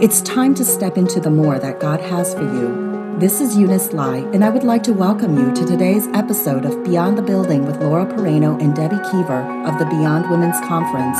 It's time to step into the more that God has for you. This is Eunice Lai, and I would like to welcome you to today's episode of Beyond the Building with Laura Pereno and Debbie Kiever of the Beyond Women's Conference.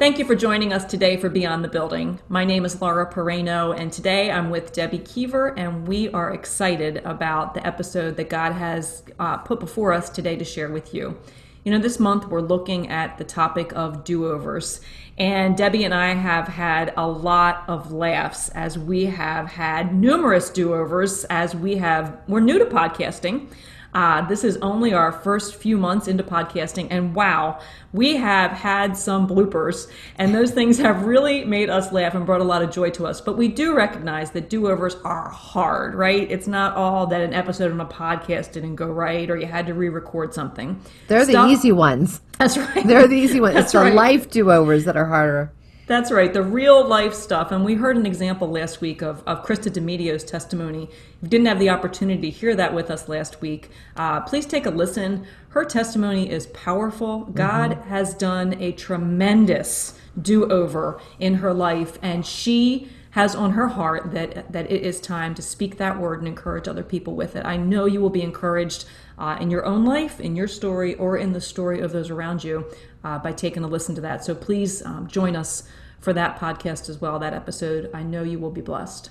Thank you for joining us today for Beyond the Building. My name is Laura Pereno, and today I'm with Debbie Kiever, and we are excited about the episode that God has uh, put before us today to share with you. You know, this month we're looking at the topic of do overs, and Debbie and I have had a lot of laughs as we have had numerous do overs as we have, we're new to podcasting. Uh, this is only our first few months into podcasting, and wow, we have had some bloopers, and those things have really made us laugh and brought a lot of joy to us. But we do recognize that do overs are hard, right? It's not all that an episode on a podcast didn't go right or you had to re record something. They're Stuff, the easy ones. That's right. They're the easy ones. That's it's the right. life do overs that are harder. That's right, the real life stuff. And we heard an example last week of, of Krista DeMedio's testimony. If you didn't have the opportunity to hear that with us last week, uh, please take a listen. Her testimony is powerful. Mm-hmm. God has done a tremendous do over in her life, and she has on her heart that that it is time to speak that word and encourage other people with it. I know you will be encouraged uh, in your own life, in your story, or in the story of those around you uh, by taking a listen to that. So please um, join us for that podcast as well, that episode. I know you will be blessed.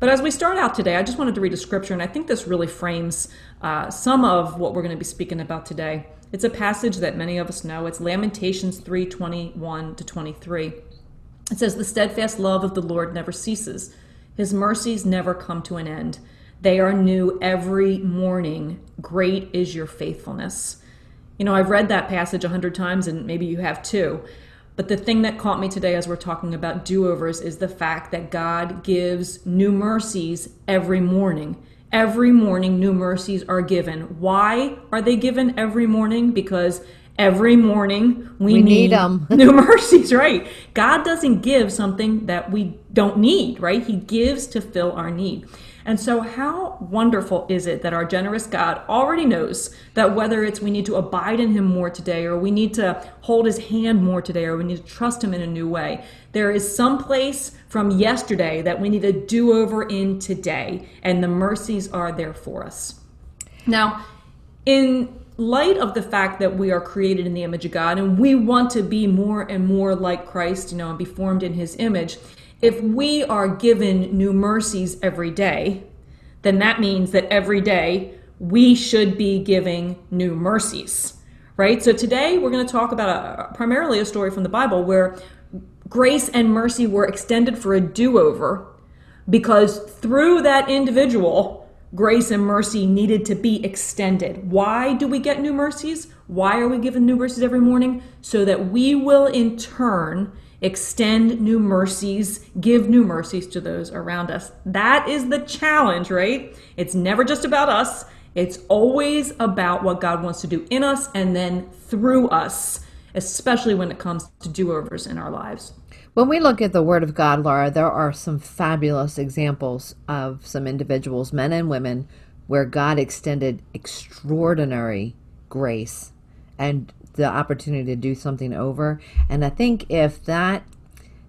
But as we start out today, I just wanted to read a scripture, and I think this really frames uh, some of what we're going to be speaking about today. It's a passage that many of us know. It's Lamentations 3 21 to 23. It says, The steadfast love of the Lord never ceases, his mercies never come to an end. They are new every morning. Great is your faithfulness. You know, I've read that passage a hundred times, and maybe you have too. But the thing that caught me today as we're talking about do overs is the fact that God gives new mercies every morning. Every morning, new mercies are given. Why are they given every morning? Because every morning we, we need, need new mercies, right? God doesn't give something that we don't need, right? He gives to fill our need. And so, how wonderful is it that our generous God already knows that whether it's we need to abide in Him more today, or we need to hold His hand more today, or we need to trust Him in a new way, there is some place from yesterday that we need a do over in today, and the mercies are there for us. Now, in light of the fact that we are created in the image of God and we want to be more and more like Christ, you know, and be formed in His image if we are given new mercies every day, then that means that every day we should be giving new mercies, right? So today we're going to talk about a, primarily a story from the Bible where grace and mercy were extended for a do over because through that individual, grace and mercy needed to be extended. Why do we get new mercies? Why are we given new mercies every morning? So that we will in turn extend new mercies, give new mercies to those around us. That is the challenge, right? It's never just about us, it's always about what God wants to do in us and then through us, especially when it comes to do overs in our lives. When we look at the Word of God, Laura, there are some fabulous examples of some individuals, men and women, where God extended extraordinary grace and the opportunity to do something over. And I think if that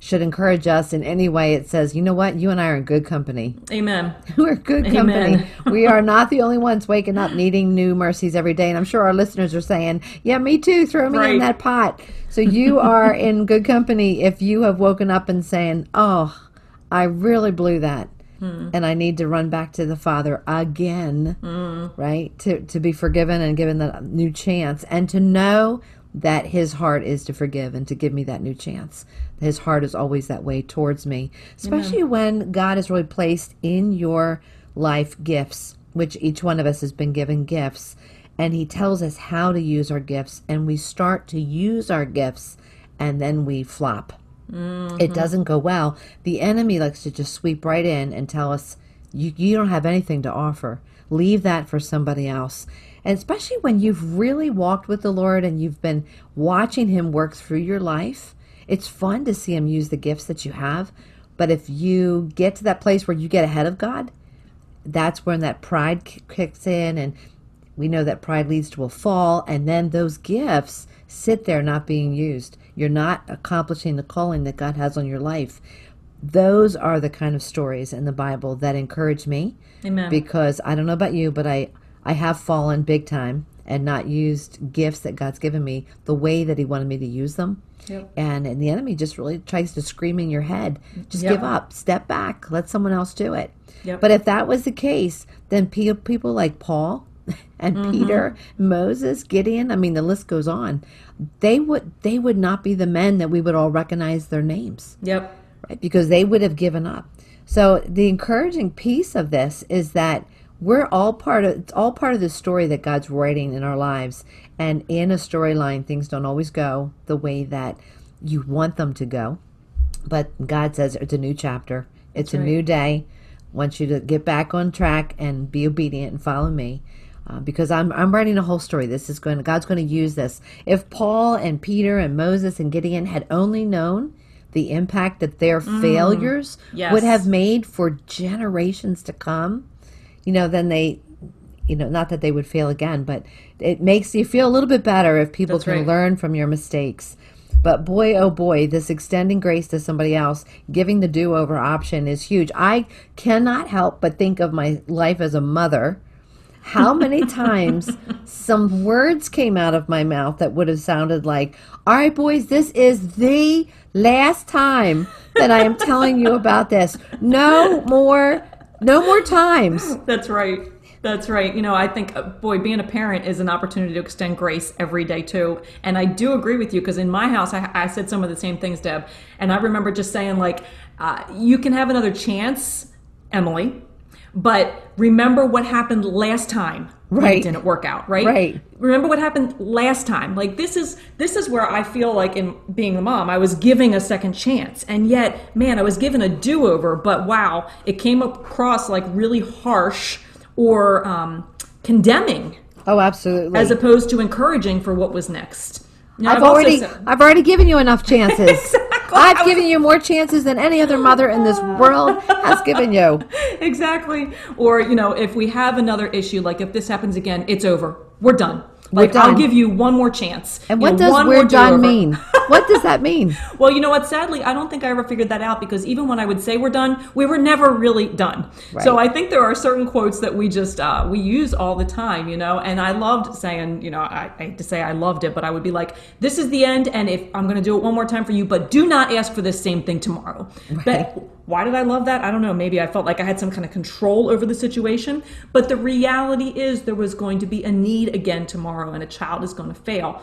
should encourage us in any way, it says, you know what, you and I are in good company. Amen. We're good company. Amen. we are not the only ones waking up needing new mercies every day. And I'm sure our listeners are saying, yeah, me too, throw me right. in that pot. So you are in good company if you have woken up and saying, oh, I really blew that. And I need to run back to the Father again, mm. right? To, to be forgiven and given that new chance, and to know that His heart is to forgive and to give me that new chance. His heart is always that way towards me, especially when God has really placed in your life gifts, which each one of us has been given gifts, and He tells us how to use our gifts, and we start to use our gifts, and then we flop Mm-hmm. It doesn't go well. The enemy likes to just sweep right in and tell us, you, you don't have anything to offer. Leave that for somebody else. And especially when you've really walked with the Lord and you've been watching Him work through your life, it's fun to see Him use the gifts that you have. But if you get to that place where you get ahead of God, that's when that pride kicks in. And we know that pride leads to a fall. And then those gifts sit there not being used. You're not accomplishing the calling that God has on your life. Those are the kind of stories in the Bible that encourage me. Amen. Because I don't know about you, but I I have fallen big time and not used gifts that God's given me the way that He wanted me to use them. Yep. And, and the enemy just really tries to scream in your head, just Yep. give up, step back, let someone else do it. Yep. But if that was the case, then people like Paul and Mm-hmm. Peter, Moses, Gideon, I mean the list goes on. They would they would not be the men that we would all recognize their names Yep. right? Because they would have given up. So the encouraging piece of this is that we're all part of it's all part of the story that God's writing in our lives. And in a storyline, things don't always go the way that you want them to go. But God says it's a new chapter. It's a right. new day. wants you to get back on track and be obedient and follow me. Uh, because I'm I'm writing a whole story. This is going. God's going to use this. If Paul and Peter and Moses and Gideon had only known the impact that their failures Mm. Yes. would have made for generations to come, you know, then they, you know, not that they would fail again, but it makes you feel a little bit better if people That's can right. learn from your mistakes. But boy, oh boy, this extending grace to somebody else, giving the do over option is huge. I cannot help but think of my life as a mother. How many times some words came out of my mouth that would have sounded like, All right, boys, this is the last time that I am telling you about this. No more, no more times. That's right. That's right. You know, I think, uh, boy, being a parent is an opportunity to extend grace every day, too. And I do agree with you because in my house, I, I said some of the same things, Deb. And I remember just saying, like, uh, you can have another chance, Emily, but remember what happened last time Right. it didn't work out, right? Right. Remember what happened last time. Like this is this is where I feel like in being the mom, I was giving a second chance. And yet, man, I was given a do-over, but wow, it came across like really harsh or um, condemning Oh, absolutely. as opposed to encouraging for what was next. You know, I've, already, said- I've already given you enough chances. Exactly. I've given you more chances than any other mother in this world has given you. exactly. Or, you know, if we have another issue, like if this happens again, it's over. We're done. Like done. I'll give you one more chance. And You what know, does one we're done mean? What does that mean? Well, you know what? Sadly, I don't think I ever figured that out because even when I would say we're done, we were never really done. So I think there are certain quotes that we just uh, we use all the time, you know. And I loved saying, you know, I, I hate to say I loved it, but I would be like, "This is the end, and if I'm going to do it one more time for you, but do not ask for this same thing tomorrow." But why did I love that? I don't know. Maybe I felt like I had some kind of control over the situation. But the reality is, there was going to be a need again tomorrow, and a child is going to fail.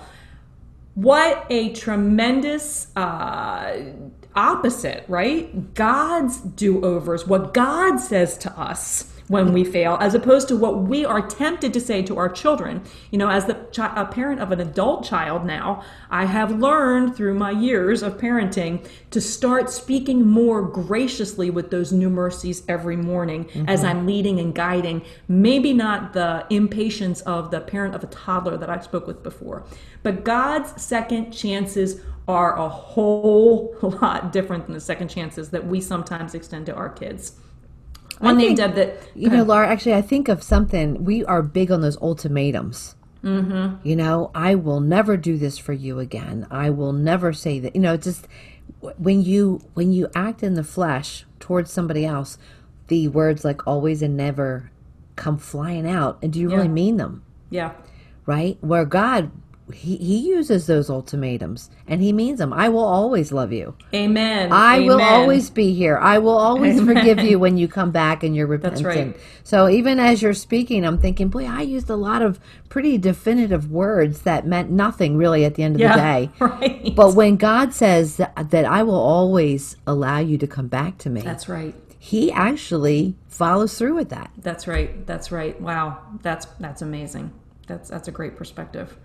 What a tremendous uh, opposite, right? God's do overs, what God says to us when we fail, as opposed to what we are tempted to say to our children. You know, as the chi- a parent of an adult child now, I have learned through my years of parenting to start speaking more graciously with those new mercies every morning as mm-hmm. I'm leading and guiding. Maybe not the impatience of the parent of a toddler that I spoke with before, but God's second chances are a whole lot different than the second chances that we sometimes extend to our kids. One name, think- Deb, that You know, Laura, actually, I think of something. We are big on those ultimatums. Mm-hmm. You know, I will never do this for you again. I will never say that. You know, it's just when you when you act in the flesh towards somebody else, the words like always and never come flying out. And do you really mean them? yeah, Right? Where God, he, he uses those ultimatums and he means them. I will always love you. Amen. I will always be here. I will always forgive you when you come back and you're repentant. right. So even as you're speaking, I'm thinking, boy, I used a lot of pretty definitive words that meant nothing really at the end of yeah, the day. right. But when God says that, that I will always allow you to come back to me, that's right. he actually follows through with that. That's right. That's right. Wow. That's that's amazing. That's that's a great perspective.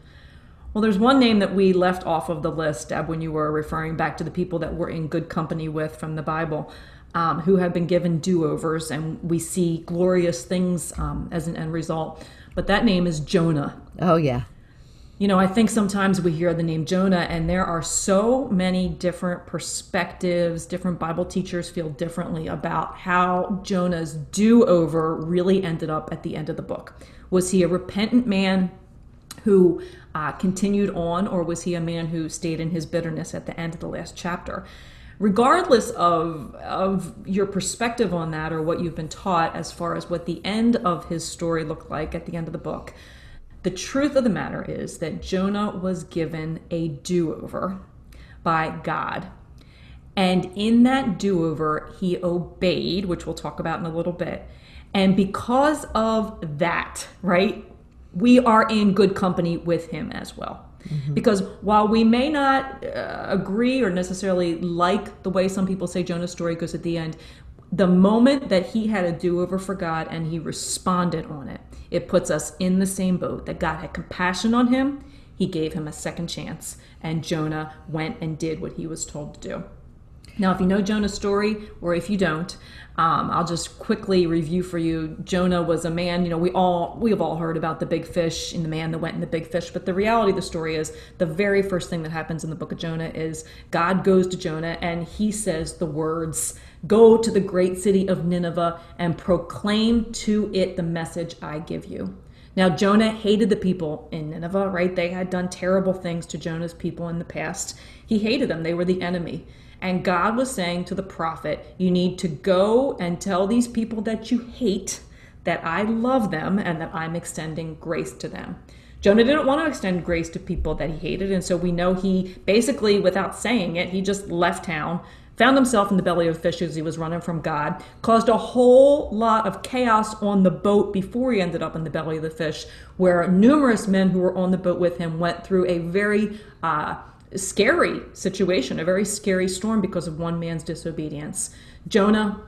Well, there's one name that we left off of the list, Deb, when you were referring back to the people that we're in good company with from the Bible, um, who have been given do-overs, and we see glorious things um, as an end result. But that name is Jonah. Oh, yeah. You know, I think sometimes we hear the name Jonah, and there are so many different perspectives. Different Bible teachers feel differently about how Jonah's do over really ended up at the end of the book. Was he a repentant man who uh, continued on, or was he a man who stayed in his bitterness at the end of the last chapter? Regardless of, of your perspective on that or what you've been taught as far as what the end of his story looked like at the end of the book, the truth of the matter is that Jonah was given a do over by God. And in that do over, he obeyed, which we'll talk about in a little bit. And because of that, right, we are in good company with him as well. Mm-hmm. Because while we may not uh, agree or necessarily like the way some people say Jonah's story goes at the end, the moment that he had a do over for God and he responded on it, it puts us in the same boat that God had compassion on him. He gave him a second chance, and Jonah went and did what he was told to do. Now, if you know Jonah's story, or if you don't, um, I'll just quickly review for you. Jonah was a man. You know, we all we have all heard about the big fish and the man that went in the big fish. But the reality of the story is, the very first thing that happens in the book of Jonah is God goes to Jonah and he says the words, "Go to the great city of Nineveh and proclaim to it the message I give you." Now, Jonah hated the people in Nineveh, right? They had done terrible things to Jonah's people in the past. He hated them, they were the enemy. And God was saying to the prophet, You need to go and tell these people that you hate that I love them and that I'm extending grace to them. Jonah didn't want to extend grace to people that he hated, and so we know he basically, without saying it, he just left town, found himself in the belly of fish as he was running from God, caused a whole lot of chaos on the boat before he ended up in the belly of the fish, where numerous men who were on the boat with him went through a very uh, scary situation, a very scary storm because of one man's disobedience. Jonah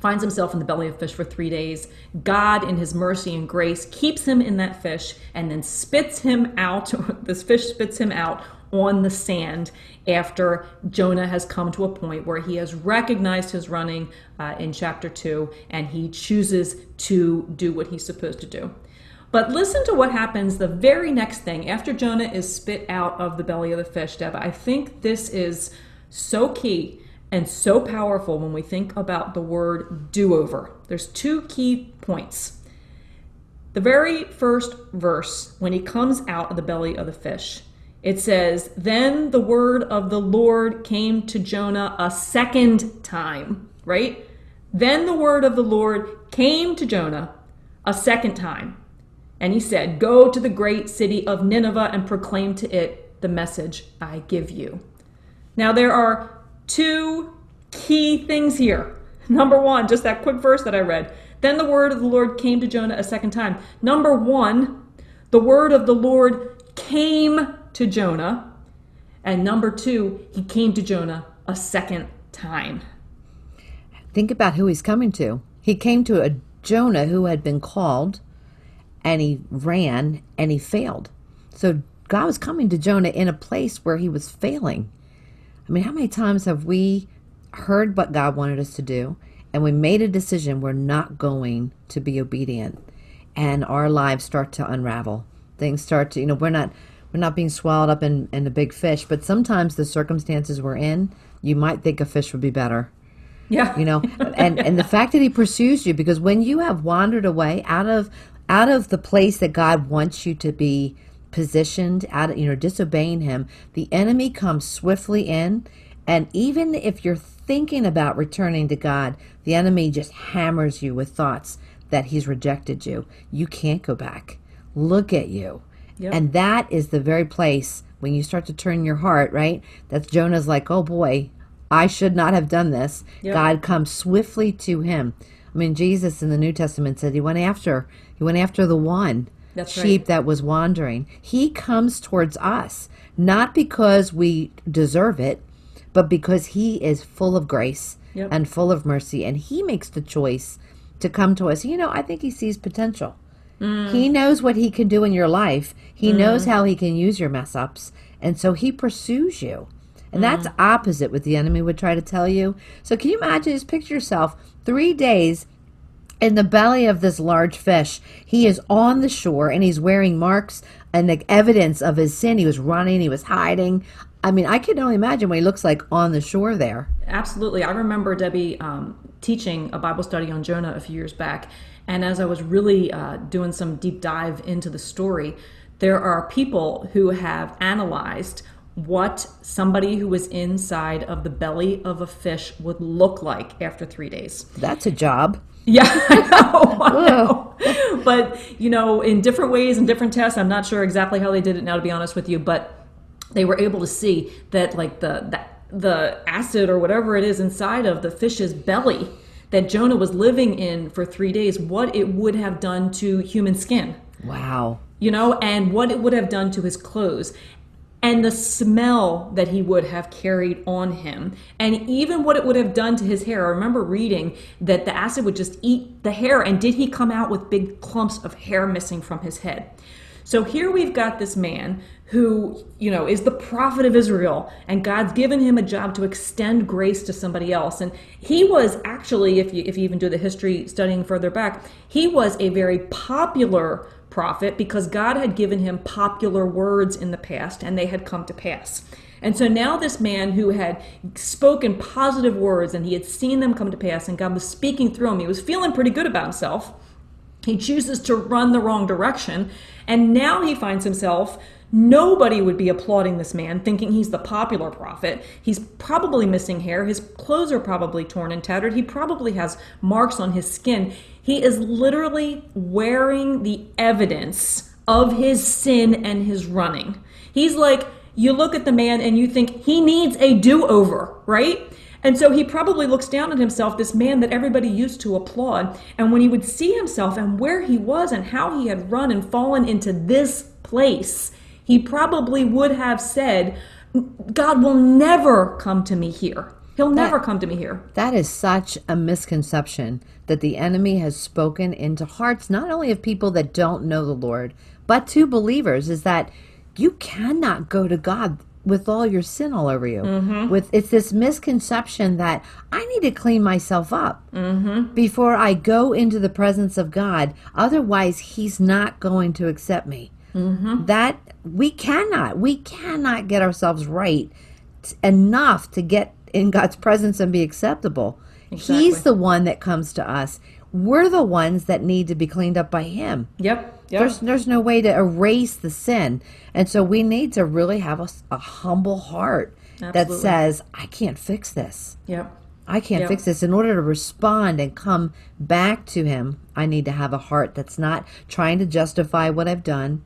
finds himself in the belly of fish for three days. God, in his mercy and grace, keeps him in that fish and then spits him out. this fish spits him out on the sand after Jonah has come to a point where he has recognized his running uh, in chapter 2 and he chooses to do what he's supposed to do. But listen to what happens the very next thing after Jonah is spit out of the belly of the fish, Deb. I think this is so key and so powerful when we think about the word do over. There's two key points. The very first verse, when he comes out of the belly of the fish, it says, Then the word of the Lord came to Jonah a second time, right? Then the word of the Lord came to Jonah a second time. And he said, Go to the great city of Nineveh and proclaim to it the message I give you. Now, there are two key things here. Number one, just that quick verse that I read. Then the word of the Lord came to Jonah a second time. Number one, the word of the Lord came to Jonah. And number two, he came to Jonah a second time. Think about who he's coming to. He came to a Jonah who had been called and he ran and he failed. So God was coming to Jonah in a place where he was failing. I mean, how many times have we heard what God wanted us to do and we made a decision we're not going to be obedient and our lives start to unravel. Things start to, you know, we're not we're not being swallowed up in, in the big fish, but sometimes the circumstances we're in, you might think a fish would be better. Yeah. You know, and and the fact that he pursues you because when you have wandered away out of out of the place that God wants you to be positioned out of, you know, disobeying him, the enemy comes swiftly in. And even if you're thinking about returning to God, the enemy just hammers you with thoughts that he's rejected you. You can't go back. Look at you. Yep. And that is the very place when you start to turn your heart, right? That's Jonah's like, oh boy, I should not have done this. Yep. God comes swiftly to him. I mean, Jesus in the New Testament said he went after he went after the one That's sheep right. that was wandering. He comes towards us not because we deserve it, but because he is full of grace yep. and full of mercy, and he makes the choice to come to us. You know, I think he sees potential. Mm. He knows what he can do in your life. He mm. knows how he can use your mess ups, and so he pursues you. And mm. that's opposite what the enemy would try to tell you. So can you imagine? Just picture yourself three days in the belly of this large fish. He is on the shore and he's wearing marks and the evidence of his sin. He was running, he was hiding. I mean, I can only imagine what he looks like on the shore there. Absolutely. I remember Debbie um, teaching a Bible study on Jonah a few years back. And as I was really uh, doing some deep dive into the story, there are people who have analyzed what somebody who was inside of the belly of a fish would look like after three days. That's a job. Yeah, I know. I know. but, you know, in different ways and different tests, I'm not sure exactly how they did it now, to be honest with you, but they were able to see that, like, the, the, the acid or whatever it is inside of the fish's belly that Jonah was living in for three days, what it would have done to human skin. Wow. You know, and what it would have done to his clothes and the smell that he would have carried on him, and even what it would have done to his hair. I remember reading that the acid would just eat the hair, and did he come out with big clumps of hair missing from his head? So here we've got this man who, you know, is the prophet of Israel, and God's given him a job to extend grace to somebody else. And he was actually, if you if you even do the history studying further back, he was a very popular prophet because God had given him popular words in the past and they had come to pass. And so now this man who had spoken positive words and he had seen them come to pass and God was speaking through him, he was feeling pretty good about himself. He chooses to run the wrong direction. And now he finds himself Nobody would be applauding this man, thinking he's the popular prophet. He's probably missing hair. His clothes are probably torn and tattered. He probably has marks on his skin. He is literally wearing the evidence of his sin and his running. He's like, you look at the man and you think he needs a do over, right? And so he probably looks down at himself, this man that everybody used to applaud. And when he would see himself and where he was and how he had run and fallen into this place, he probably would have said, God will never come to me here. He'll never come to me here. That is such a misconception that the enemy has spoken into hearts, not only of people that don't know the Lord, but to believers, is that you cannot go to God with all your sin all over you. Mm-hmm. With it's this misconception that I need to clean myself up mm-hmm. before I go into the presence of God. Otherwise, He's not going to accept me. Mm-hmm. That we cannot, we cannot get ourselves right t- enough to get in God's presence and be acceptable. Exactly. He's the one that comes to us. We're the ones that need to be cleaned up by Him. Yep. Yep. There's there's no way to erase the sin, and so we need to really have a humble heart that says, "I can't fix this. yep. I can't Yep. fix this." In order to respond and come back to Him, I need to have a heart that's not trying to justify what I've done,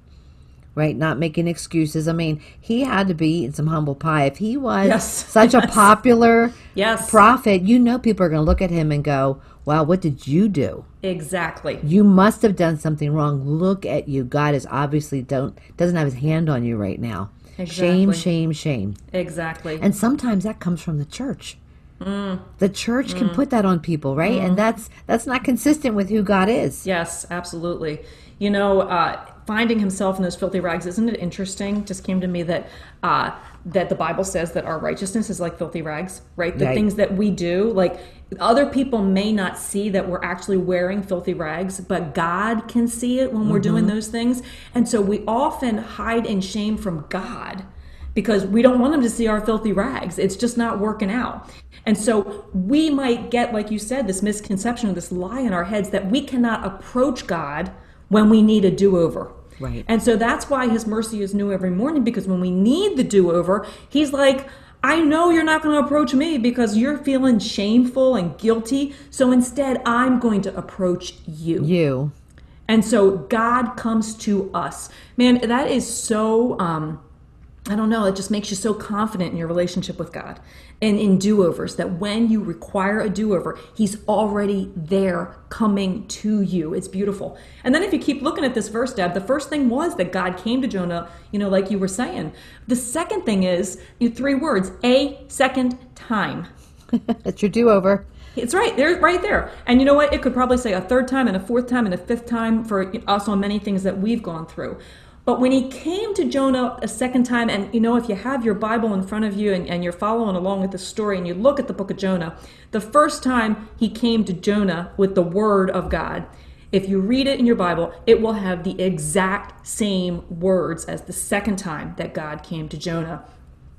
right? Not making excuses. I mean, he had to be eating some humble pie. If he was Yes. such a popular Yes. prophet, you know, people are going to look at him and go, "Wow, what did you do?" Exactly. You must have done something wrong. Look at you. God is obviously don't doesn't have his hand on you right now. Shame, Exactly. shame, shame. Exactly. And sometimes that comes from the church. Mm. The church can put that on people, right? And that's that's not consistent with who God is. Yes, absolutely. You know, uh, finding himself in those filthy rags, isn't it interesting? Just came to me that uh, that the Bible says that our righteousness is like filthy rags, right? The Right. things that we do, like other people may not see that we're actually wearing filthy rags, but God can see it when we're doing those things. And so we often hide in shame from God because we don't want him to see our filthy rags. It's just not working out. And so we might get, like you said, this misconception, or this lie in our heads that we cannot approach God when we need a do over. Right. And so that's why his mercy is new every morning because when we need the do over, he's like, I know you're not going to approach me because you're feeling shameful and guilty. So instead, I'm going to approach you. You. And so God comes to us. Man, that is so um I don't know, it just makes you so confident in your relationship with God and in do-overs that when you require a do-over, he's already there coming to you. It's beautiful. And then if you keep looking at this verse, Deb, the first thing was that God came to Jonah, you know, like you were saying. The second thing is you three words, a second time. That's your do over. It's right there, right there. And you know what? It could probably say a third time and a fourth time and a fifth time for us on many things that we've gone through. But when he came to Jonah a second time, and you know, if you have your Bible in front of you and, and you're following along with the story and you look at the book of Jonah, the first time he came to Jonah with the word of God, if you read it in your Bible, it will have the exact same words as the second time that God came to Jonah.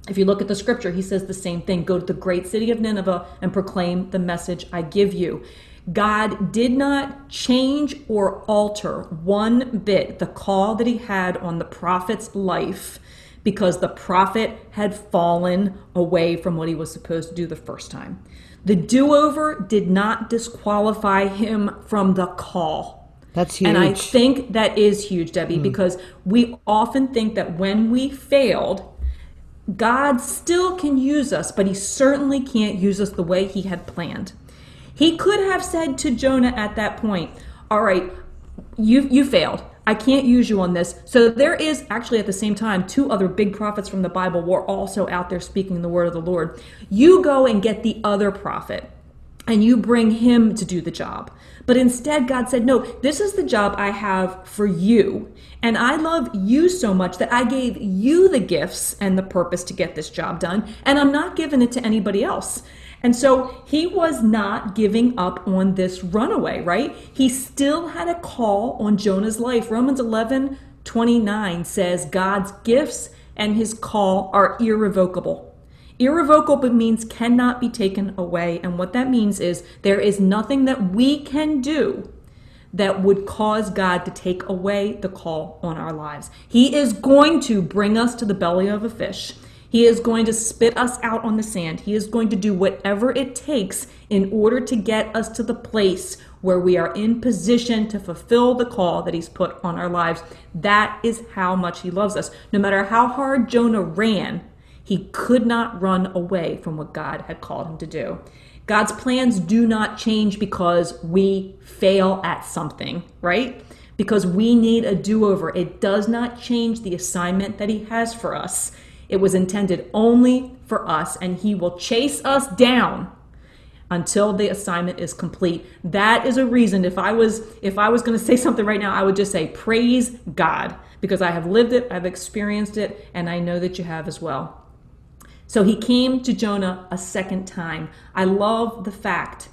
If you look at the scripture, he says the same thing go to the great city of Nineveh and proclaim the message I give you. God did not change or alter one bit the call that he had on the prophet's life because the prophet had fallen away from what he was supposed to do the first time. The do over did not disqualify him from the call. That's huge. And I think that is huge, Debbie, mm. because we often think that when we failed, God still can use us, but he certainly can't use us the way he had planned. He could have said to Jonah at that point, All right, you, you failed. I can't use you on this. So there is actually at the same time two other big prophets from the Bible were also out there speaking the word of the Lord. You go and get the other prophet and you bring him to do the job. But instead, God said, No, this is the job I have for you. And I love you so much that I gave you the gifts and the purpose to get this job done. And I'm not giving it to anybody else. And so he was not giving up on this runaway, right? He still had a call on Jonah's life. Romans 11 29 says God's gifts and his call are irrevocable. Irrevocable means cannot be taken away. And what that means is there is nothing that we can do that would cause God to take away the call on our lives. He is going to bring us to the belly of a fish. He is going to spit us out on the sand. He is going to do whatever it takes in order to get us to the place where we are in position to fulfill the call that He's put on our lives. That is how much He loves us. No matter how hard Jonah ran, he could not run away from what God had called him to do. God's plans do not change because we fail at something, right? Because we need a do over. It does not change the assignment that He has for us. It was intended only for us, and He will chase us down until the assignment is complete. That is a reason if I was if I was going to say something right now, I would just say praise God because I have lived it, I've experienced it, and I know that you have as well. So he came to Jonah a second time. I love the fact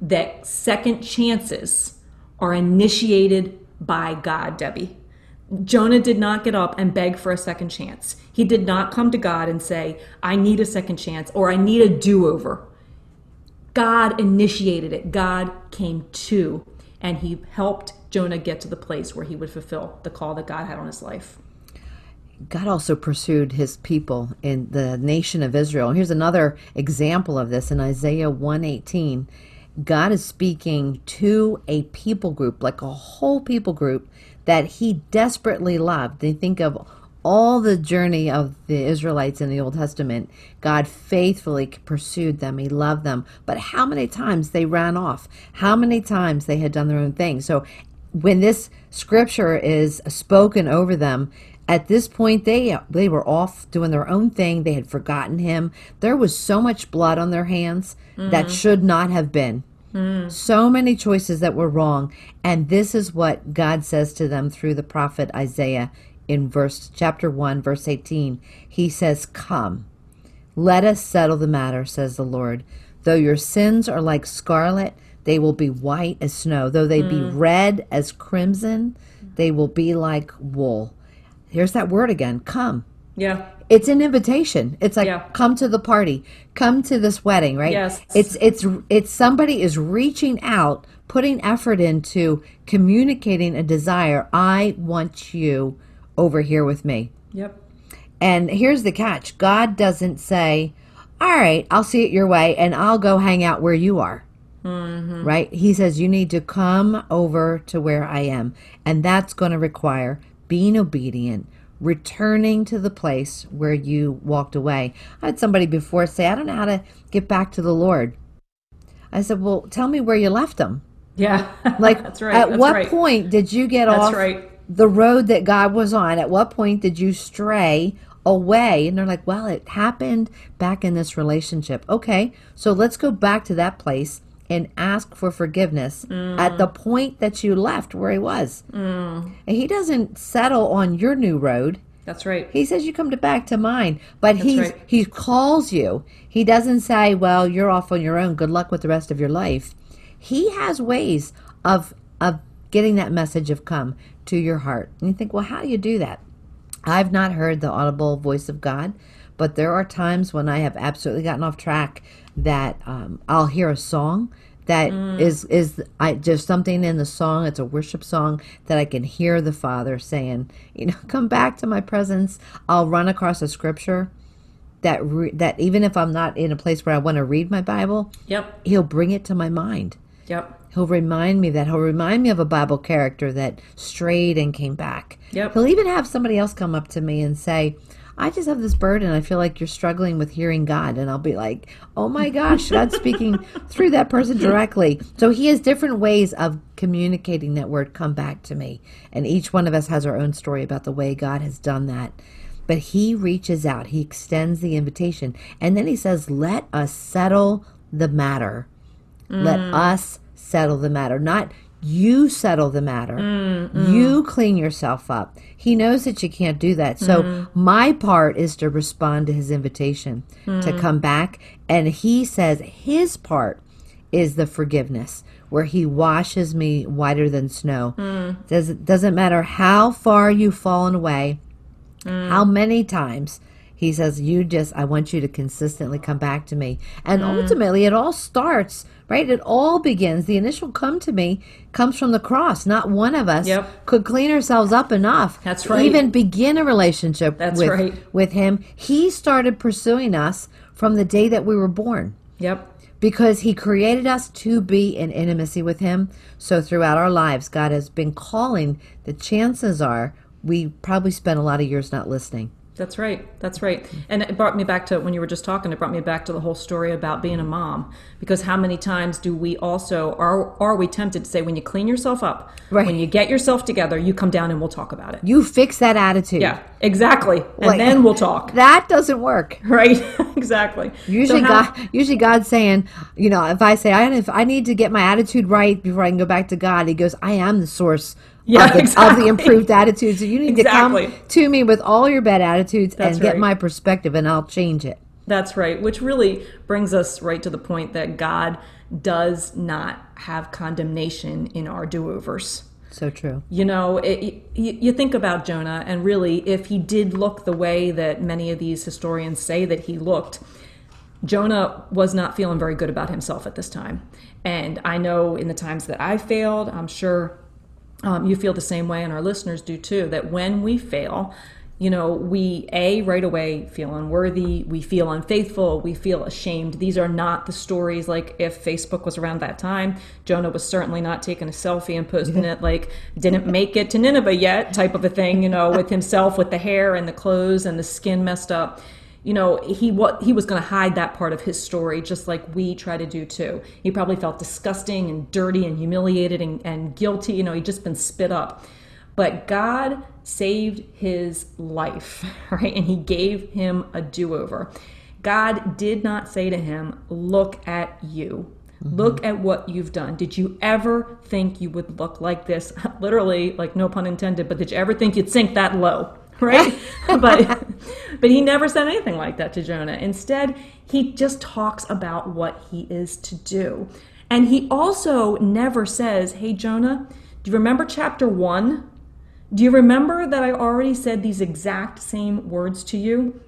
that second chances are initiated by God, Debbie. Jonah did not get up and beg for a second chance. He did not come to God and say, I need a second chance or I need a do over. God initiated it. God came to, and he helped Jonah get to the place where he would fulfill the call that God had on his life. God also pursued his people in the nation of Israel. Here's another example of this in Isaiah 118. God is speaking to a people group, like a whole people group that he desperately loved. They think of all the journey of the Israelites in the Old Testament. God faithfully pursued them. He loved them. But how many times they ran off? How many times they had done their own thing? So when this scripture is spoken over them, at this point they they were off doing their own thing they had forgotten him there was so much blood on their hands mm-hmm. that should not have been Mm. So many choices that were wrong. And this is what God says to them through the prophet Isaiah in verse chapter 1 verse 18. He says, "Come, let us settle the matter," says the Lord. "Though your sins are like scarlet, they will be white as snow. Though they mm. be red as crimson, they will be like wool." Here's that word again. Come. Yeah it's an invitation. It's like yeah. come to the party, come to this wedding, right? Yes. It's it's it's somebody is reaching out, putting effort into communicating a desire. I want you over here with me. Yep. And here's the catch. God doesn't say, "All right, I'll see it your way and I'll go hang out where you are." Mm-hmm. Right? He says you need to come over to where I am, and that's going to require being obedient returning to the place where you walked away. I had somebody before say, I don't know how to get back to the Lord. I said, Well, tell me where you left him. Yeah. Like, that's right. At that's what right. point did you get that's off right. the road that God was on? At what point did you stray away? And they're like, Well, it happened back in this relationship. Okay, so let's go back to that place and ask for forgiveness mm. at the point that you left where he was. Mm. And he doesn't settle on your new road. That's right. He says you come to back to mine, but he right. he calls you. He doesn't say, "Well, you're off on your own. Good luck with the rest of your life." He has ways of of getting that message of come to your heart. And you think, "Well, how do you do that?" I've not heard the audible voice of God, but there are times when I have absolutely gotten off track that um, I'll hear a song that is is I just something in the song. It's a worship song that I can hear the Father saying, you know, come back to my presence. I'll run across a scripture that re- that even if I'm not in a place where I want to read my Bible, Yep. He'll bring it to my mind. Yep. He'll remind me that he'll remind me of a Bible character that strayed and came back. Yep. He'll even have somebody else come up to me and say, I just have this burden. I feel like you're struggling with hearing God. And I'll be like, oh my gosh, God's speaking through that person directly. So he has different ways of communicating that word, come back to me. And each one of us has our own story about the way God has done that. But he reaches out, he extends the invitation. And then he says, let us settle the matter. Let mm. us settle the matter, not you settle the matter. Mm, mm. You clean yourself up. He knows that you can't do that. So mm. my part is to respond to his invitation to come back. And he says his part is the forgiveness where he washes me whiter than snow. Does doesn't matter how far you've fallen away, how many times he says you just i want you to consistently come back to me and ultimately it all starts right it all begins the initial come to me comes from the cross not one of us Yep. could clean ourselves up enough That's right. even begin a relationship That's with, right. with him he started pursuing us from the day that we were born Yep. because he created us to be in intimacy with him. So throughout our lives, God has been calling. The chances are we probably spent a lot of years not listening. That's right. That's right. And it brought me back to when you were just talking, it brought me back to the whole story about being a mom. Because how many times do we also are are we tempted to say when you clean yourself up, Right. when you get yourself together, you come down and we'll talk about it. You fix that attitude. Yeah, exactly. And Like- then we'll talk. That doesn't work. Right? exactly. Usually, So how- God, usually God's saying, you know, if I say I if I need to get my attitude right before I can go back to God, He goes, I am the source Yeah, of, the, of the improved attitudes. You need Exactly. to come to me with all your bad attitudes That's and get my perspective, and I'll change it. That's right, which really brings us right to the point that God does not have condemnation in our do overs. So true. You know, it, you, you think about Jonah, and really, if he did look the way that many of these historians say that he looked, Jonah was not feeling very good about himself at this time. And I know in the times that I failed, I'm sure um, you feel the same way, and our listeners do too, that when we fail, you know, we A, right away feel unworthy, we feel unfaithful, we feel ashamed. These are not the stories like if Facebook was around that time. Jonah was certainly not taking a selfie and posting it like, didn't make it to Nineveh yet, type of a thing, you know, with himself, with the hair and the clothes and the skin messed up you know he what he was going to hide that part of his story just like we try to do too he probably felt disgusting and dirty and humiliated and, and guilty you know he'd just been spit up but god saved his life right and he gave him a do-over god did not say to him look at you mm-hmm. Look at what you've done. Did you ever think you would look like this? Literally, like no pun intended, but did you ever think you'd sink that low? Right? but but he never said anything like that to Jonah. Instead, he just talks about what he is to do. And he also never says, Hey Jonah, do you remember chapter one? Do you remember that I already said these exact same words to you?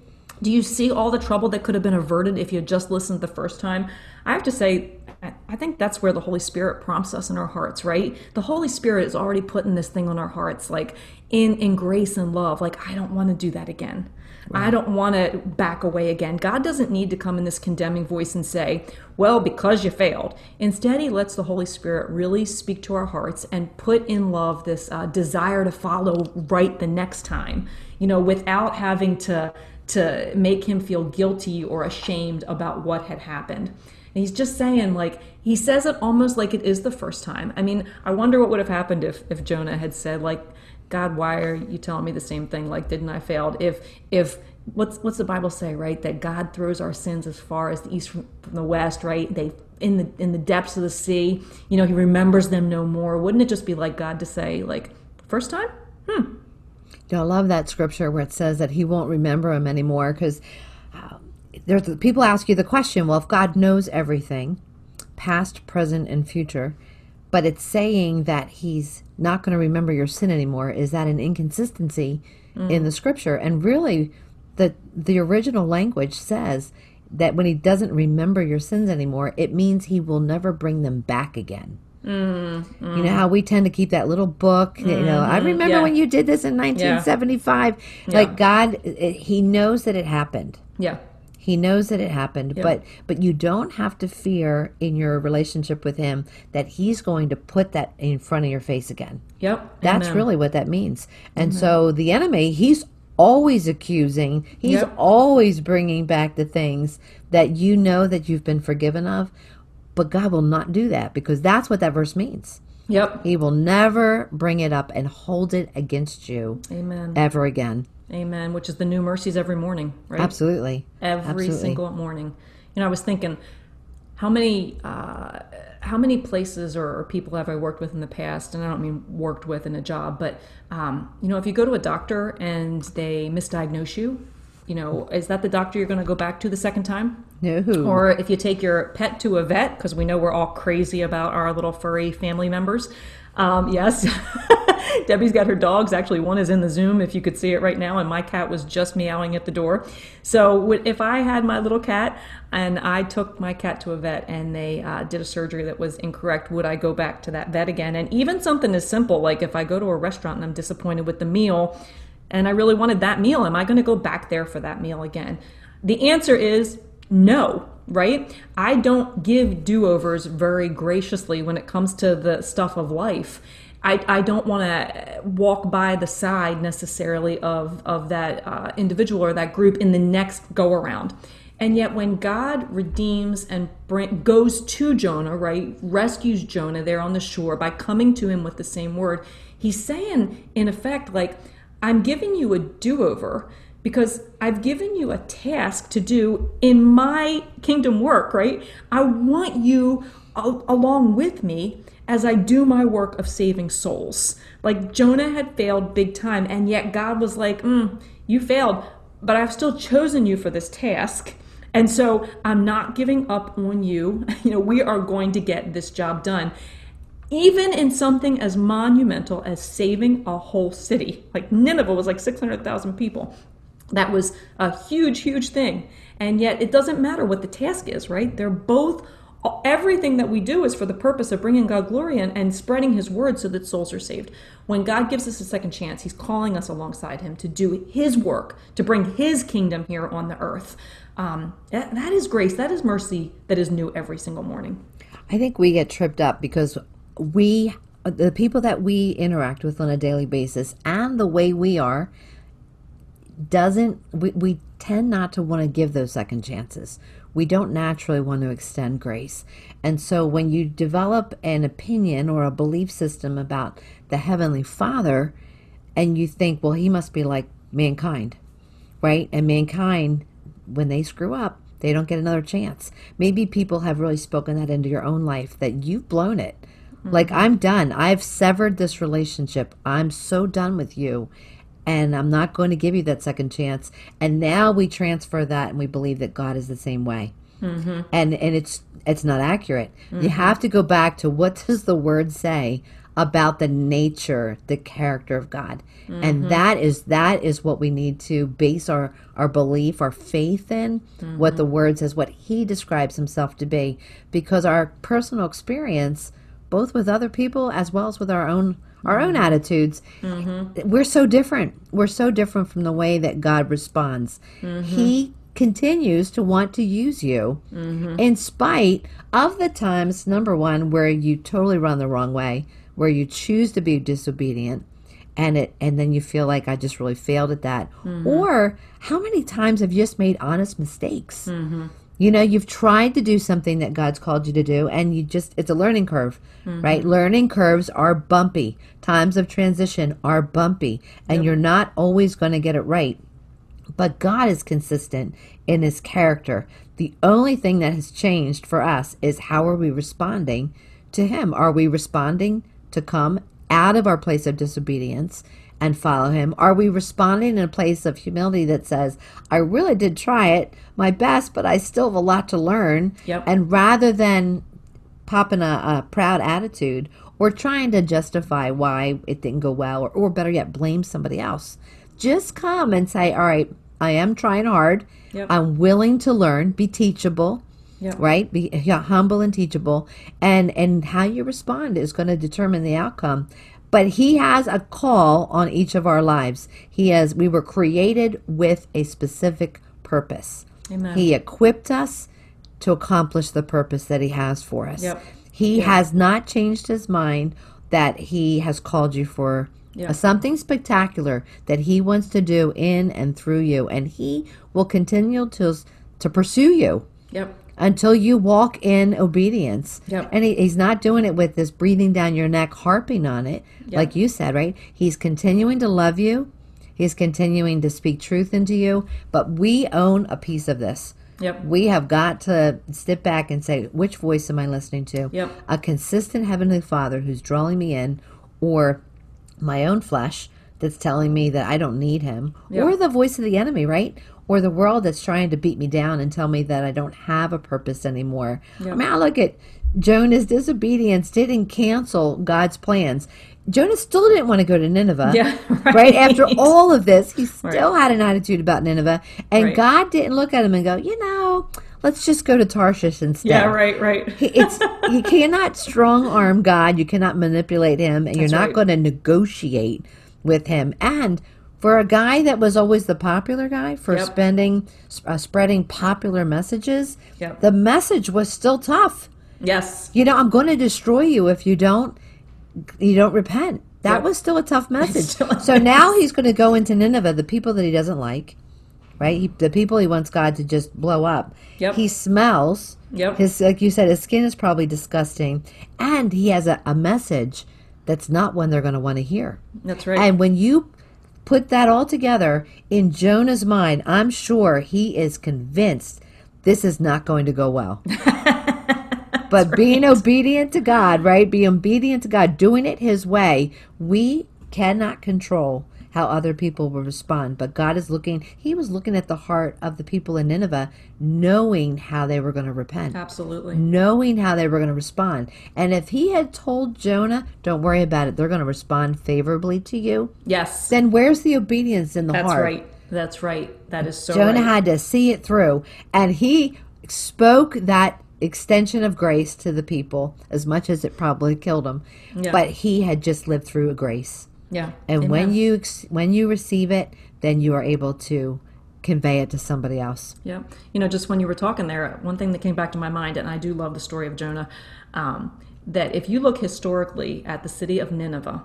Do you see all the trouble that could have been averted if you had just listened the first time? I have to say, I- think that's where the Holy Spirit prompts us in our hearts, right? The Holy Spirit is already putting this thing on our hearts, like in in grace and love. Like I don't want to do that again. I don't want to back away again. God doesn't need to come in this condemning voice and say, "Well, because you failed." Instead, He lets the Holy Spirit really speak to our hearts and put in love this uh, desire to follow right the next time. You know, without having to to make him feel guilty or ashamed about what had happened. And he's just saying, like, he says it almost like it is the first time. I mean, I wonder what would have happened if, if Jonah had said, like, God, why are you telling me the same thing? Like, didn't I fail? If, if, what's, what's the Bible say, right? That God throws our sins as far as the east from, the west, right? They, in the, in the depths of the sea, you know, he remembers them no more. Wouldn't it just be like God to say, like, first time? Hmm. You know, I love that scripture where it says that he won't remember them anymore because there's people ask you the question, well, if God knows everything, past, present, and future, but it's saying that he's not going to remember your sin anymore, is that an inconsistency in the scripture? And really, the the original language says that when he doesn't remember your sins anymore, it means he will never bring them back again. Mm, You know how we tend to keep that little book. You know, I remember Mm-hmm. yeah. when you did this in 1975. Like God, eh, He knows that it happened. Yeah. He knows that it happened, but but you don't have to fear in your relationship with Him that He's going to put that in front of your face again. Yep. That's Amen. really what that means. And so the enemy, he's always accusing, he's Yep. always bringing back the things that you know that you've been forgiven of, but God will not do that because that's what that verse means. Yep. He will never bring it up and hold it against you Amen. ever again. Amen. Which is the new mercies every morning, right? Absolutely. every Absolutely. single morning. You know, I was thinking, how many uh, how many places or, or people have I worked with in the past? And I don't mean worked with in a job, but um, you know, if you go to a doctor and they misdiagnose you, you know, is that the doctor you're going to go back to the second time? No. Or if you take your pet to a vet, because we know we're all crazy about our little furry family members. Um, yes, Debbie's got her dogs. Actually, one is in the Zoom if you could see it right now, and my cat was just meowing at the door. So, if I had my little cat and I took my cat to a vet and they uh, did a surgery that was incorrect, would I go back to that vet again? And even something as simple like if I go to a restaurant and I'm disappointed with the meal and I really wanted that meal, am I going to go back there for that meal again? The answer is no, right? I don't give do overs very graciously when it comes to the stuff of life. I, I don't want to walk by the side necessarily of, of that uh, individual or that group in the next go around. And yet, when God redeems and bring, goes to Jonah, right, rescues Jonah there on the shore by coming to him with the same word, he's saying, in effect, like, I'm giving you a do over because I've given you a task to do in my kingdom work, right? I want you al- along with me as I do my work of saving souls. Like Jonah had failed big time, and yet God was like, mm, You failed, but I've still chosen you for this task. And so I'm not giving up on you. You know, we are going to get this job done even in something as monumental as saving a whole city. Like Nineveh was like 600,000 people. That was a huge, huge thing. And yet it doesn't matter what the task is, right? They're both, everything that we do is for the purpose of bringing God glory and, and spreading his word so that souls are saved. When God gives us a second chance, he's calling us alongside him to do his work, to bring his kingdom here on the earth. Um, that, that is grace, that is mercy that is new every single morning. I think we get tripped up because we, the people that we interact with on a daily basis, and the way we are, doesn't we, we tend not to want to give those second chances. We don't naturally want to extend grace. And so when you develop an opinion or a belief system about the Heavenly Father, and you think, well, he must be like mankind, right? And mankind, when they screw up, they don't get another chance. Maybe people have really spoken that into your own life that you've blown it. Like, mm-hmm. I'm done. I've severed this relationship. I'm so done with you. And I'm not going to give you that second chance. And now we transfer that and we believe that God is the same way. Mm-hmm. And and it's it's not accurate. You mm-hmm. have to go back to what does the word say about the nature, the character of God. And mm-hmm. that is that is what we need to base our our belief, our faith in what the word says, what he describes himself to be because our personal experience both with other people as well as with our own our own mm-hmm. attitudes mm-hmm. we're so different. We're so different from the way that god responds. Mm-hmm. He continues to want to use you in spite of the times number one where you totally run the wrong way where you choose to be disobedient and it and then you feel like i just really failed at that. Or how many times have you just made honest mistakes you know, you've tried to do something that God's called you to do, and you just, it's a learning curve, mm-hmm. right? Learning curves are bumpy. Times of transition are bumpy, and you're not always going to get it right. But God is consistent in his character. The only thing that has changed for us is how are we responding to him? Are we responding to come out of our place of disobedience and follow him? Are we responding in a place of humility that says, I really did try it, my best, but I still have a lot to learn? Yep. And rather than popping a, a proud attitude or trying to justify why it didn't go well, or, or better yet, blame somebody else, just come and say, All right, I am trying hard. Yep. I'm willing to learn, be teachable, Yep. right? Be yeah, humble and teachable, and and how you respond is going to determine the outcome. But He has a call on each of our lives. He has. We were created with a specific purpose. Amen. He equipped us to accomplish the purpose that He has for us. Yep. He has not changed His mind that He has called you for Yeah. something spectacular that He wants to do in and through you, and He will continue to to pursue you Yep. Until you walk in obedience. Yep. And he, he's not doing it with this breathing down your neck, harping on it, Yep. like you said, right? He's continuing to love you. He's continuing to speak truth into you. But we own a piece of this. Yep. We have got to step back and say, which voice am I listening to? Yep. A consistent Heavenly Father who's drawing me in, or my own flesh that's telling me that I don't need Him, Yep. or the voice of the enemy, right? Or the world that's trying to beat me down and tell me that I don't have a purpose anymore. I mean, I look at Jonah's disobedience didn't cancel God's plans. Jonah still didn't want to go to Nineveh. Yeah, right. right. After all of this, he still Right. had an attitude about Nineveh. And Right. God didn't look at him and go, you know, let's just go to Tarshish instead. Yeah. Right. Right. It's you cannot strong arm God. You cannot manipulate him, and you're not going to negotiate with him. And for a guy that was always the popular guy for Yep. spending uh, spreading popular messages, Yep. the message was still tough. Yes. You know, I'm going to destroy you if you don't you don't repent. That Yep. was still a tough message. so now he's going to go into Nineveh, the people that he doesn't like, right? He, the people he wants God to just blow up. Yep. He smells. Yep. His, like you said, his skin is probably disgusting, and he has a, a message that's not one they're going to want to hear. That's right. And when you put that all together in Jonah's mind, I'm sure he is convinced this is not going to go well. but being obedient to God, right? Being obedient to God, doing it his way, we cannot control how other people will respond. But God is looking, he was looking at the heart of the people in Nineveh, knowing how they were going to repent Absolutely. knowing how they were going to respond. And if he had told Jonah, don't worry about it, they're going to respond favorably to you, Yes. then where's the obedience in the That's heart? That's right. That's right. That is so Jonah right. had to see it through. And he spoke that extension of grace to the people as much as it probably killed him. Yeah. But he had just lived through a grace. Yeah. And when you when you receive it, then you are able to convey it to somebody else. Yeah. You know, just when you were talking there, one thing that came back to my mind, and I do love the story of Jonah, um, that if you look historically at the city of Nineveh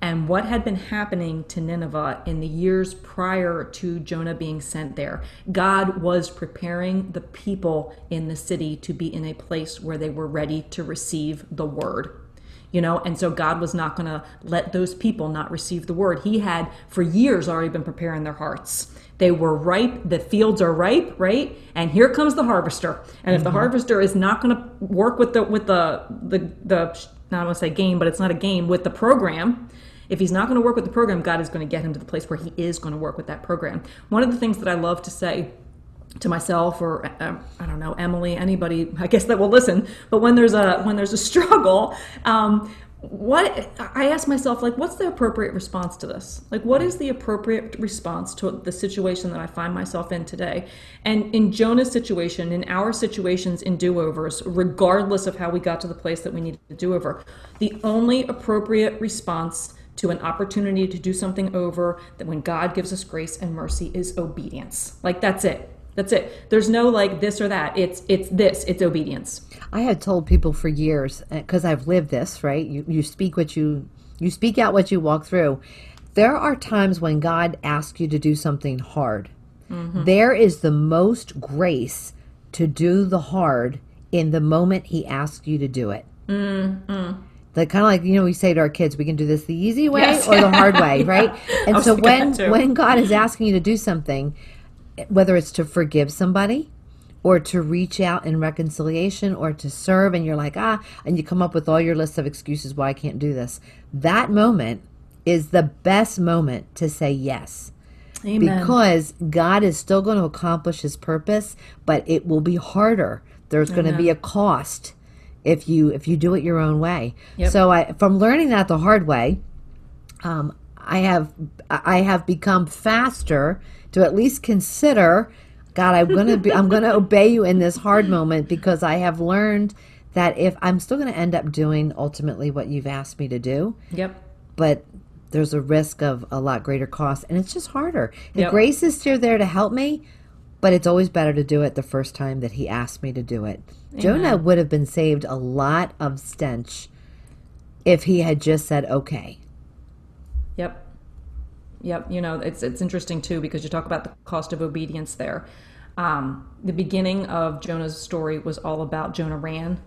and what had been happening to Nineveh in the years prior to Jonah being sent there, God was preparing the people in the city to be in a place where they were ready to receive the word you know? And so god was not going to let those people not receive the word. He had for years already been preparing their hearts. They were ripe the fields are ripe right? And here comes the harvester. And if the mm-hmm. harvester is not going to work with the with the the the not want to say game but it's not a game with the program if he's not going to work with the program god is going to get him to the place where he is going to work with that program. One of the things that i love to say to myself or uh, I don't know Emily anybody I guess that will listen but when there's a when there's a struggle um, what I ask myself like what's the appropriate response to this like what is the appropriate response to the situation that I find myself in today and in Jonah's situation in our situations in do-overs regardless of how we got to the place that we needed to do over the only appropriate response to an opportunity to do something over that when God gives us grace and mercy is obedience. Like that's it. That's it. There's no like this or that. It's it's this. It's obedience. I had told people for years uh, because I've lived this, right? You you speak what you you speak out what you walk through. There are times when God asks you to do something hard. Mm-hmm. There is the most grace to do the hard in the moment He asks you to do it. Mm-hmm. Like kind of like you know we say to our kids, we can do this the easy way Yes. or the hard way, right? And so when when God is asking you to do something, whether it's to forgive somebody or to reach out in reconciliation or to serve and you're like ah and you come up with all your list of excuses why i can't do this. That moment is the best moment to say yes. Amen. because god is still going to accomplish his purpose but it will be harder. There's going to be a cost if you if you do it your own way. Yep. so i from learning that the hard way um, I have I have become faster to at least consider God, I'm going to be I'm going to obey you in this hard moment because I have learned that if I'm still going to end up doing ultimately what you've asked me to do. Yep. But there's a risk of a lot greater cost and it's just harder. And Yep. grace is still there to help me, but it's always better to do it the first time that he asked me to do it. Jonah would have been saved a lot of stench if he had just said okay. Yep. Yep. You know, it's it's interesting too because you talk about the cost of obedience there. Um, the beginning of Jonah's story was all about Jonah ran.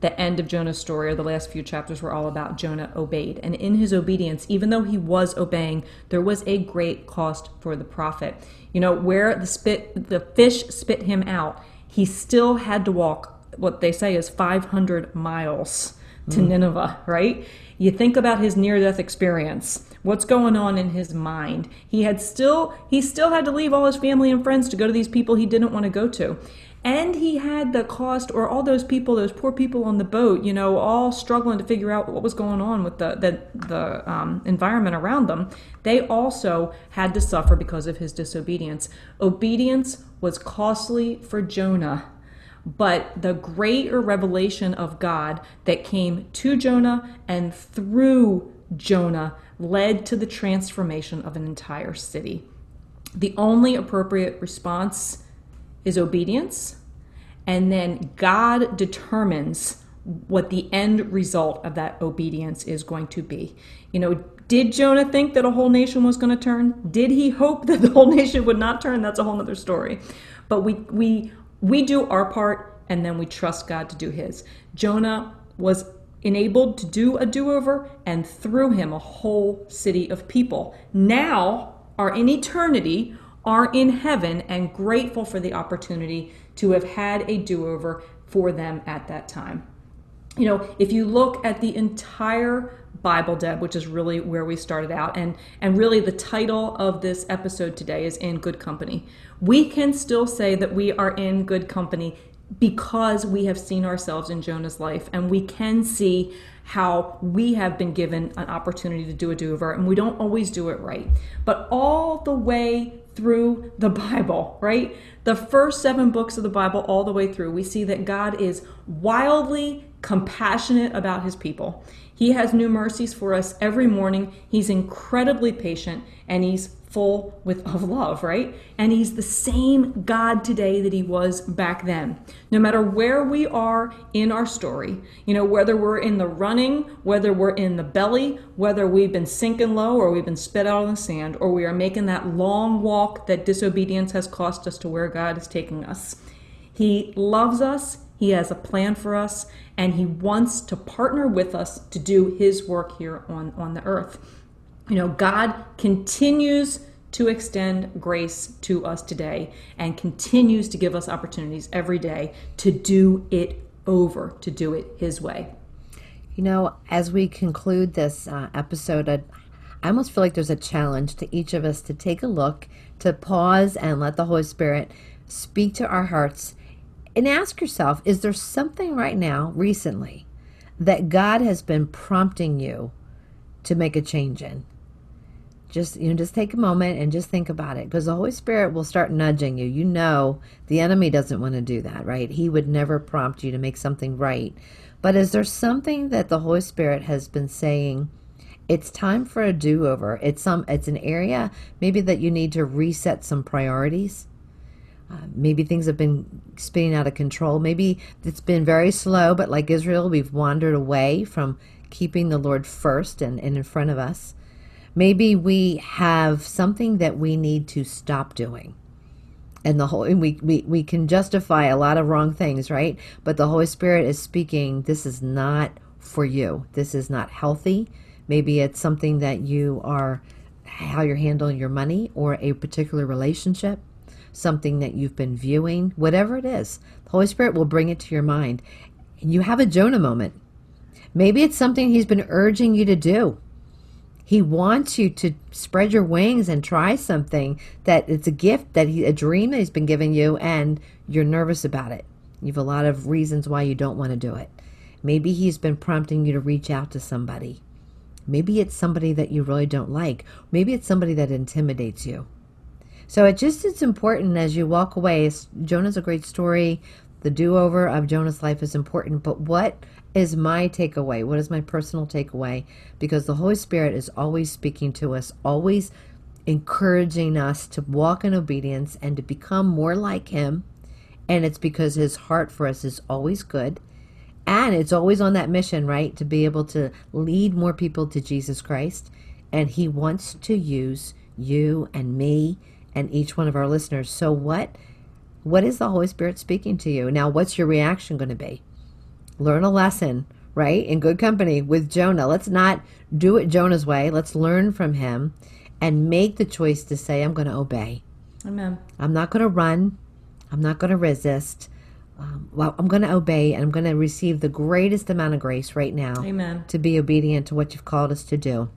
The end of Jonah's story, or the last few chapters, were all about Jonah obeyed. And in his obedience, even though he was obeying, there was a great cost for the prophet. You know, where the spit, the fish spit him out, he still had to walk what they say is 500 miles to Nineveh, right? You think about his near death experience. What's going on in his mind? He had still he still had to leave all his family and friends to go to these people he didn't want to go to. And he had the cost or all those people, those poor people on the boat, you know, all struggling to figure out what was going on with the the, the um, environment around them. They also had to suffer because of his disobedience. Obedience was costly for Jonah but the greater revelation of God that came to Jonah and through Jonah led to the transformation of an entire city. The only appropriate response is obedience, and then God determines what the end result of that obedience is going to be. You know, did Jonah think that a whole nation was going to turn? Did he hope that the whole nation would not turn? That's a whole other story. But we we we do our part and then we trust God to do his. Jonah was enabled to do a do-over and through him a whole city of people. Now are in eternity are in heaven and grateful for the opportunity to have had a do-over for them at that time you know if you look at the entire bible deb which is really where we started out and and really the title of this episode today is in good company we can still say that we are in good company because we have seen ourselves in jonah's life and we can see how we have been given an opportunity to do a do-over and we don't always do it right but all the way through the Bible, right? The first seven books of the Bible, all the way through, we see that God is wildly compassionate about his people. He has new mercies for us every morning. He's incredibly patient and he's full with of love, right? And he's the same God today that he was back then. No matter where we are in our story, you know, whether we're in the running, whether we're in the belly, whether we've been sinking low or we've been spit out on the sand, or we are making that long walk that disobedience has cost us to where God is taking us. He loves us, he has a plan for us, and he wants to partner with us to do his work here on, on the earth. You know, God continues to extend grace to us today and continues to give us opportunities every day to do it over, to do it His way. You know, as we conclude this uh, episode, I, I almost feel like there's a challenge to each of us to take a look, to pause and let the Holy Spirit speak to our hearts and ask yourself is there something right now, recently, that God has been prompting you to make a change in? just you know just take a moment and just think about it because the holy spirit will start nudging you. You know the enemy doesn't want to do that right? He would never prompt you to make something right. But is there something that the holy spirit has been saying it's time for a do-over. It's some it's an area maybe that you need to reset some priorities uh, maybe things have been spinning out of control. Maybe it's been very slow but like israel we've wandered away from keeping the lord first and, and in front of us. Maybe we have something that we need to stop doing. And the whole and we, we we can justify a lot of wrong things right? But the holy spirit is speaking this is not for you. This is not healthy. Maybe it's something that you are how you're handling your money or a particular relationship something that you've been viewing whatever it is the holy spirit will bring it to your mind and you have a jonah moment maybe it's something he's been urging you to do he wants you to spread your wings and try something that it's a gift that he, a dream that he's been giving you, and you're nervous about it. You have a lot of reasons why you don't want to do it. Maybe he's been prompting you to reach out to somebody Maybe it's somebody that you really don't like. Maybe it's somebody that intimidates you. So it just it's important as you walk away. Jonah's a great story. The do-over of Jonah's life is important, but what is my takeaway? What is my personal takeaway? Because the Holy Spirit is always speaking to us, always encouraging us to walk in obedience and to become more like him. And it's because his heart for us is always good and it's always on that mission, right? To be able to lead more people to Jesus Christ. And He wants to use you and me and each one of our listeners. So, what? What is the Holy Spirit speaking to you? Now, what's your reaction going to be? Learn a lesson, right? In good company with Jonah. Let's not do it Jonah's way. Let's learn from him and make the choice to say, I'm going to obey. Amen. I'm not going to run. I'm not going to resist um, well, I'm going to obey and I'm going to receive the greatest amount of grace right now Amen. to be obedient to what you've called us to do.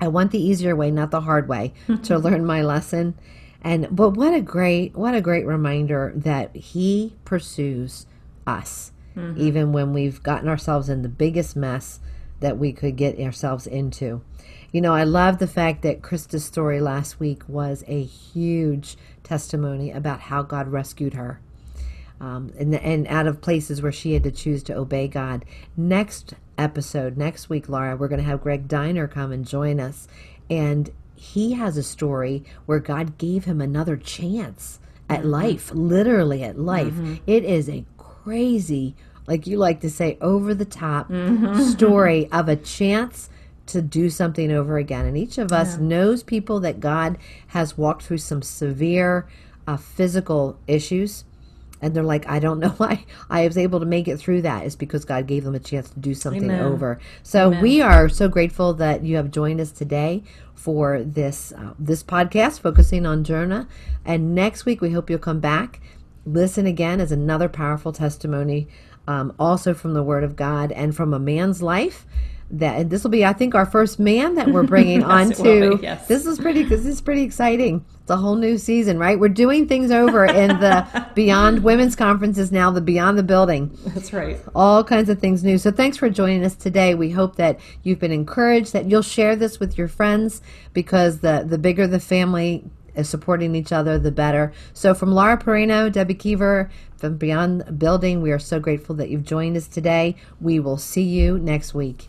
I want the easier way, not the hard way, to learn my lesson. And but what a great what a great reminder that he pursues us mm-hmm. even when we've gotten ourselves in the biggest mess that we could get ourselves into. You know, I love the fact that Krista's story last week was a huge testimony about how God rescued her um, and, and out of places where she had to choose to obey God. Next episode, next week, Laura, we're going to have Greg Diner come and join us. And he has a story where God gave him another chance at mm-hmm. life, literally at life. Mm-hmm. It is a crazy, like you like to say, over the top mm-hmm. story of a chance to do something over again. And each of us yeah. knows people that God has walked through some severe uh, physical issues and they're like, I don't know why I was able to make it through that. Is because God gave them a chance to do something Amen. over. So Amen. we are so grateful that you have joined us today for this uh, this podcast focusing on Jonah. And next week we hope you'll come back, listen again as another powerful testimony, um, also from the Word of God and from a man's life that this will be i think our first man that we're bringing yes, on to yes. this is pretty this is pretty exciting. It's a whole new season right? We're doing things over in the beyond women's conference is now the beyond the building. That's right. All kinds of things new. So thanks for joining us today. We hope that you've been encouraged that you'll share this with your friends because the the bigger the family is supporting each other the better. So from laura perino debbie keever from beyond the building we are so grateful that you've joined us today. We will see you next week